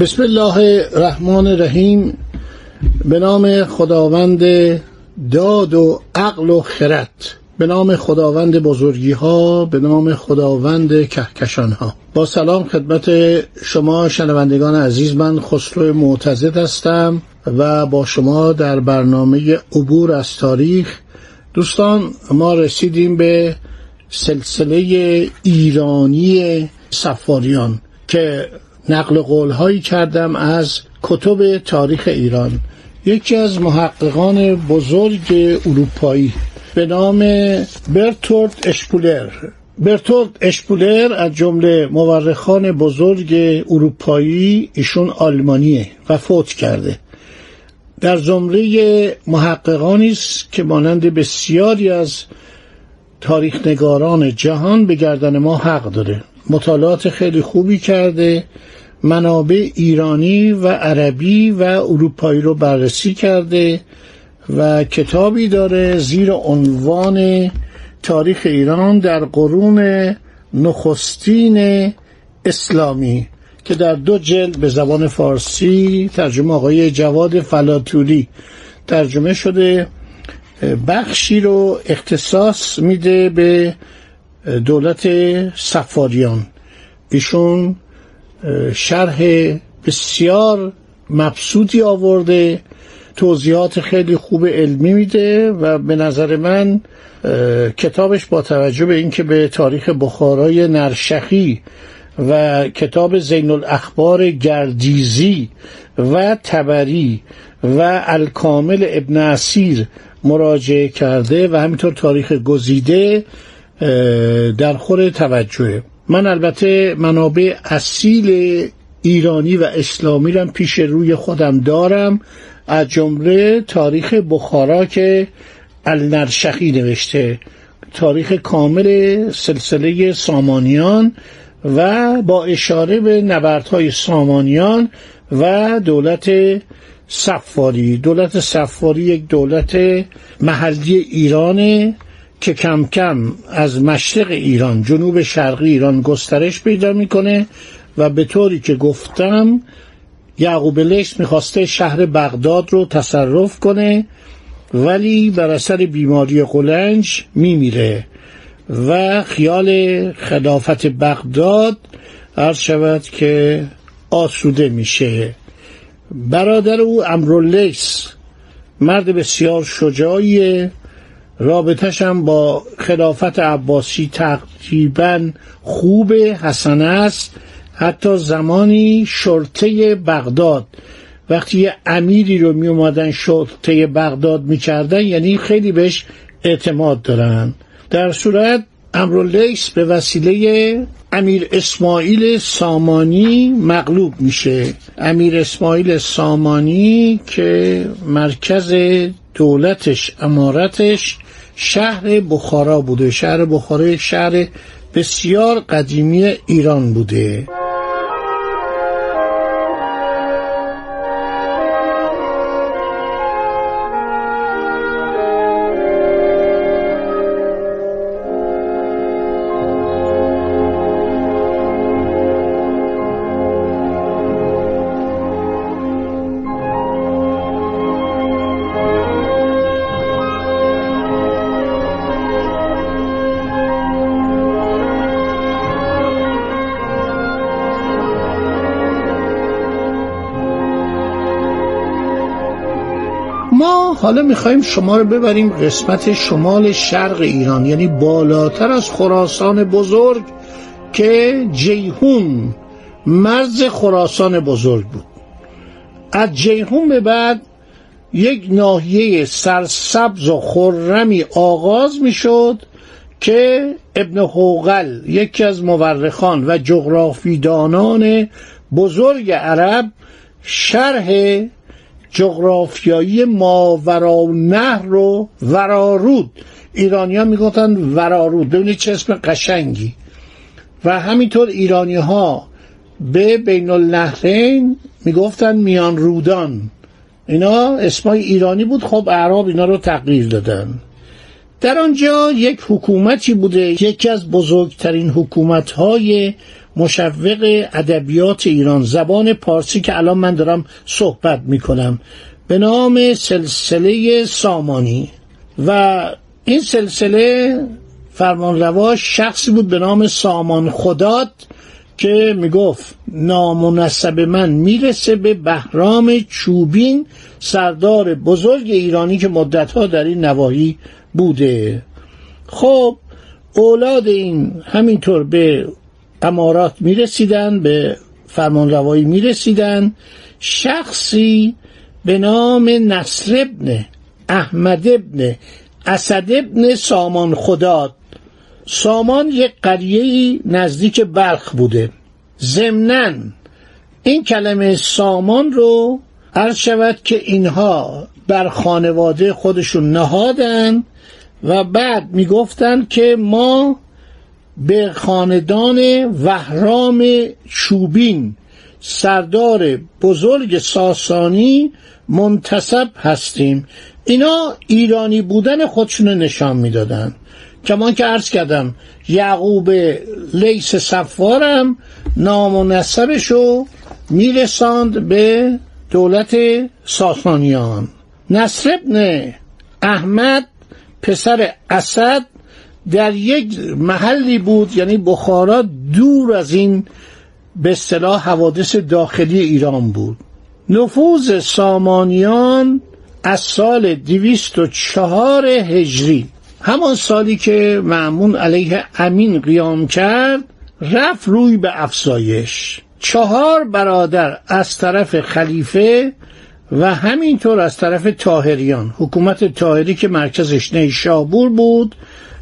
بسم الله الرحمن الرحیم. به نام خداوند داد و عقل و خرد. به نام خداوند بزرگی ها به نام خداوند کهکشان ها با سلام خدمت شما شنوندگان عزیز من خسرو معتزد هستم و با شما در برنامه عبور از تاریخ. دوستان ما رسیدیم به سلسله ایرانی سفاریان که نقل قول هایی کردم از کتب تاریخ ایران. یکی از محققان بزرگ اروپایی به نام برتورد اشپولر. برتورد اشپولر از جمله مورخان بزرگ اروپایی ایشون آلمانیه و فوت کرده. در زمره محققانی است که مانند بسیاری از تاریخ نگاران جهان به گردن ما حق داره مطالعات خیلی خوبی کرده. منابع ایرانی و عربی و اروپایی رو بررسی کرده و کتابی داره زیر عنوان تاریخ ایران در قرون نخستین اسلامی که در دو جلد به زبان فارسی ترجمه آقای جواد فلاتوری ترجمه شده. بخشی رو اختصاص میده به دولت سفاریان ایشون شرح بسیار مبسوطی آورده توضیحات خیلی خوب علمی میده و به نظر من کتابش با توجه به اینکه به تاریخ بخارای نرشخی و کتاب زین الاخبار گردیزی و تبری و الکامل ابن اسیر مراجعه کرده و همینطور تاریخ گزیده در خور توجهه. من البته منابع اصیل ایرانی و اسلامی رم پیش روی خودم دارم از جمله تاریخ بخارا که النرشخی نوشته. تاریخ کامل سلسله سامانیان و با اشاره به نبردهای سامانیان و دولت صفاری دولت صفاری یک دولت محلی ایرانه که کم کم از مشرق ایران جنوب شرقی ایران گسترش پیدا می‌کنه و به طوری که گفتم یعقوب لیس می‌خواسته شهر بغداد رو تصرف کنه ولی بر اثر بیماری قلنج میمیره و خیال خلافت بغداد عرض شود که آسوده میشه. برادر او امرولیس مرد بسیار شجاعیه. رابطش هم با خلافت عباسی تقریبا خوب حسن است. حتی زمانی شرطه بغداد. وقتی یه امیری رو می اومدن شرطه بغداد می کردن یعنی خیلی بهش اعتماد دارن. در صورت امرولیس به وسیله امیر اسماعیل سامانی مغلوب میشه. امیر اسماعیل سامانی که مرکز دولتش امارتش شهر بخارا بوده. شهر بخارا شهر بسیار قدیمی ایران بوده. حالا می‌خوایم شما رو ببریم قسمت شمال شرق ایران یعنی بالاتر از خراسان بزرگ که جیهون مرز خراسان بزرگ بود. از جیهون به بعد یک ناحیه سرسبز و خرمی آغاز می‌شد که ابن حوقل یکی از مورخان و جغرافیدانان بزرگ عرب شرح جغرافیایی ماورا نهر رو ورارود. ایرانی ها می‌گفتن ورارود. ببینید چه اسم قشنگی. و همینطور ایرانی ها به بین النهرین می‌گفتن میان رودان اینا اسمای ایرانی بود. خب اعراب اینا رو تغییر دادن. در آنجا یک حکومتی بوده. یکی از بزرگترین حکومت های مشوق ادبیات ایران. زبان پارسی که الان من دارم صحبت می‌کنم. به نام سلسله سامانی. و این سلسله فرمانروا شخصی بود به نام سامان خداد که می‌گفت نامنصب من می‌رسه به بهرام چوبین سردار بزرگ ایرانی که مدتها در این نواحی بوده. خب اولاد این همینطور به امارات می‌رسیدن به فرمانروایی می‌رسیدن. شخصی به نام نصر ابن احمد ابن اسد ابن سامان خداد سامان یک قریه نزدیک بلخ بوده. ضمنا این کلمه سامان رو عرض شود که اینها بر خانواده خودشون نهادن و بعد می‌گفتند که ما به خاندان وهرام چوبین. سردار بزرگ ساسانی منتصب هستیم. اینا ایرانی بودن خودشون نشان می‌دادن. کمان که عرض کردم یعقوب لیس سفارم نام و نسبشو میرساند به دولت ساسانیان. نصر ابن احمد پسر اسد در یک محلی بود یعنی بخارا دور از این به اصطلاح حوادث داخلی ایران بود. نفوذ سامانیان از سال دویست و چهار هجری همان سالی که معمون علیه امین قیام کرد رفت روی به افزایش. چهار برادر از طرف خلیفه و همینطور از طرف تاهریان حکومت تاهری که مرکزش نیشابور بود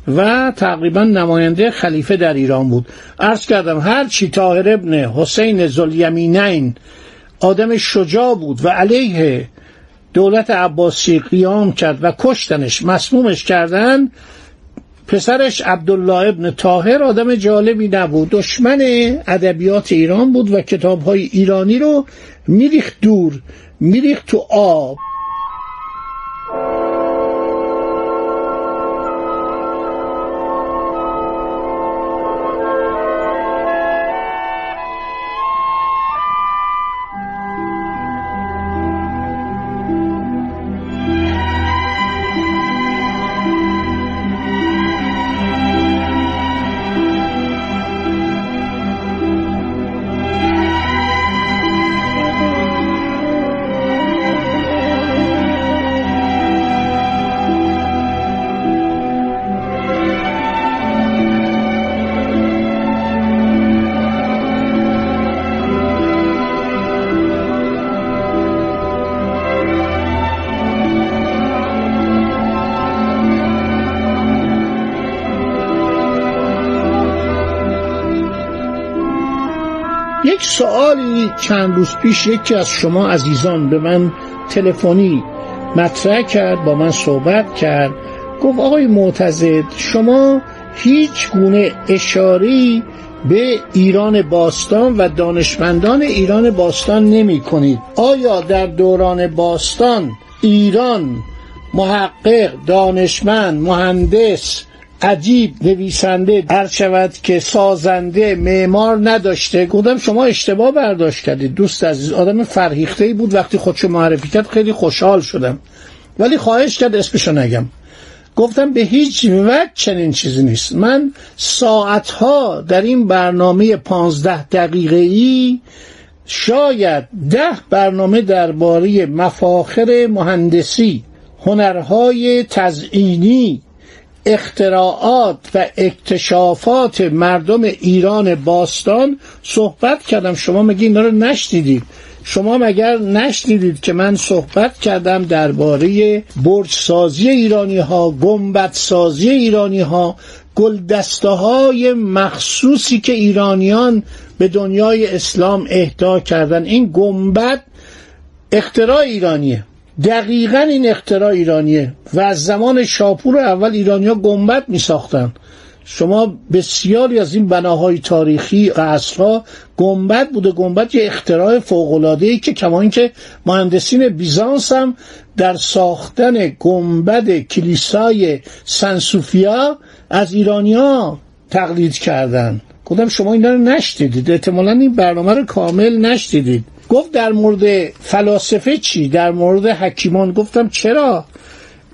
و تقریبا نماینده خلیفه در ایران بود. عرض کردم هر چی تاهر ابن حسین زلیمینین آدم شجاع بود و علیه دولت عباسی قیام کرد و کشتنش مسمومش کردن پسرش عبدالله ابن تاهر آدم جالبی نبود. دشمن ادبیات ایران بود و کتابهای ایرانی رو میریخت دور میریخت تو آب. یک سوالی چند روز پیش یکی از شما عزیزان به من تلفنی مطرح کرد با من صحبت کرد. گفت آقای معتزد شما هیچ گونه اشاری به ایران باستان و دانشمندان ایران باستان نمی کنید. آیا در دوران باستان ایران محقق دانشمند مهندس عجیب نویسنده هر شود که سازنده معمار نداشته. گفتم شما اشتباه برداشت کردید. دوست عزیز آدم فرهیخته بود. وقتی خودشو معرفی کرد خیلی خوشحال شدم. ولی خواهش کرد اسمشو نگم. گفتم به هیچ وجه چنین چیزی نیست. من ساعتها در این برنامه پانزده دقیقه ای شاید ده برنامه درباره مفاخر مهندسی هنرهای تزئینی اختراعات و اکتشافات مردم ایران باستان صحبت کردم. شما مگه اینا رو نشنیدید؟ شما مگر نشنیدید که من صحبت کردم درباره برج سازی ایرانی ها گمبت سازی ایرانی ها گلدسته های مخصوصی که ایرانیان به دنیای اسلام اهدا کردن؟ این گنبد اختراع ایرانیه. دقیقا این اختراع ایرانیه و از زمان شاپور اول ایرانیا گنبد می ساختن شما بسیاری از این بناهای تاریخی قصرها گنبد بوده. گنبد یه اختراع فوق‌العاده ای که کما اینکه مهندسین بیزانس هم در ساختن گنبد کلیسای سنسوفیا از ایرانیا تقلید کردن. گفتم شما اینا رو نشدیدید احتمالا این برنامه رو کامل نشدیدید گفت در مورد فلاسفه چی؟ در مورد حکیمان گفتم چرا؟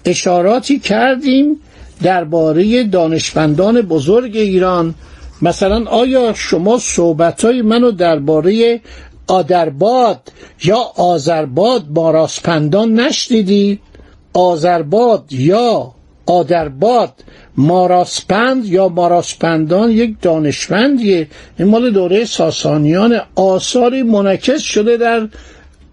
اشاراتی کردیم درباره دانشمندان بزرگ ایران. مثلا آیا شما صحبتهای منو درباره آدرباد یا آذرباد ماراسپندان نشنیدید؟ آذرباد یا آدرباد ماراسپند یا ماراسپندان یک دانشمندیه. این مال دوره ساسانیان آثاری منعکس شده در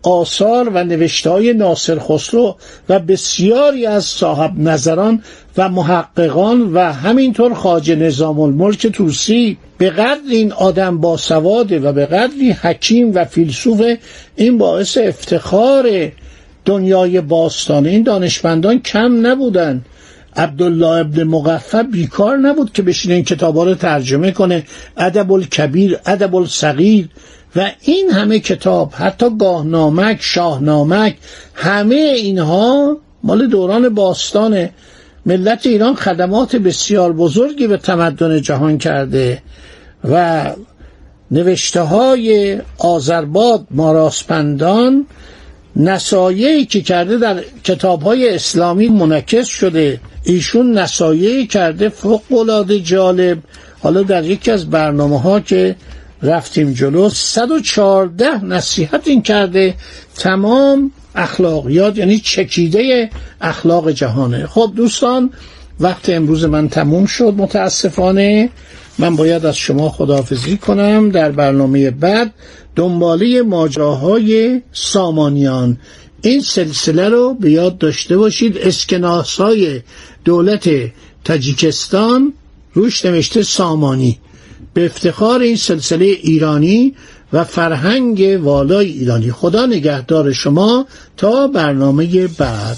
آثار و نوشته های ناصر خسرو و بسیاری از صاحب نظران و محققان و همینطور خاج نظام الملک توسی به قدر این آدم باسواده و به قدری حکیم و فیلسوف این باعث افتخار دنیای باستانه این دانشمندان کم نبودن. عبدالله ابن مقفع بیکار نبود که بشینه این کتابا رو ترجمه کنه. ادب الکبیر ادب الصغیر و این همه کتاب حتی گاهنامک شاهنامک همه اینها مال دوران باستانه ملت ایران خدمات بسیار بزرگی به تمدن جهان کرده و نوشته های آذرباد ماراسپندان نسایهی که کرده در کتاب های اسلامی منعکس شده. ایشون نسایهی کرده فوق جالب. حالا در یکی از برنامه ها که رفتیم جلو 114 نصیحت این کرده تمام اخلاقیات یعنی چکیده اخلاق جهانه. خب دوستان وقت امروز من تموم شد متاسفانه. من باید از شما خداحافظی کنم در برنامه بعد دنباله ماجراهای سامانیان. این سلسله رو به یاد داشته باشید. اسکناس های دولت تاجیکستان روش نوشته سامانی. به افتخار این سلسله ایرانی و فرهنگ والای ایرانی. خدا نگهدار شما تا برنامه بعد.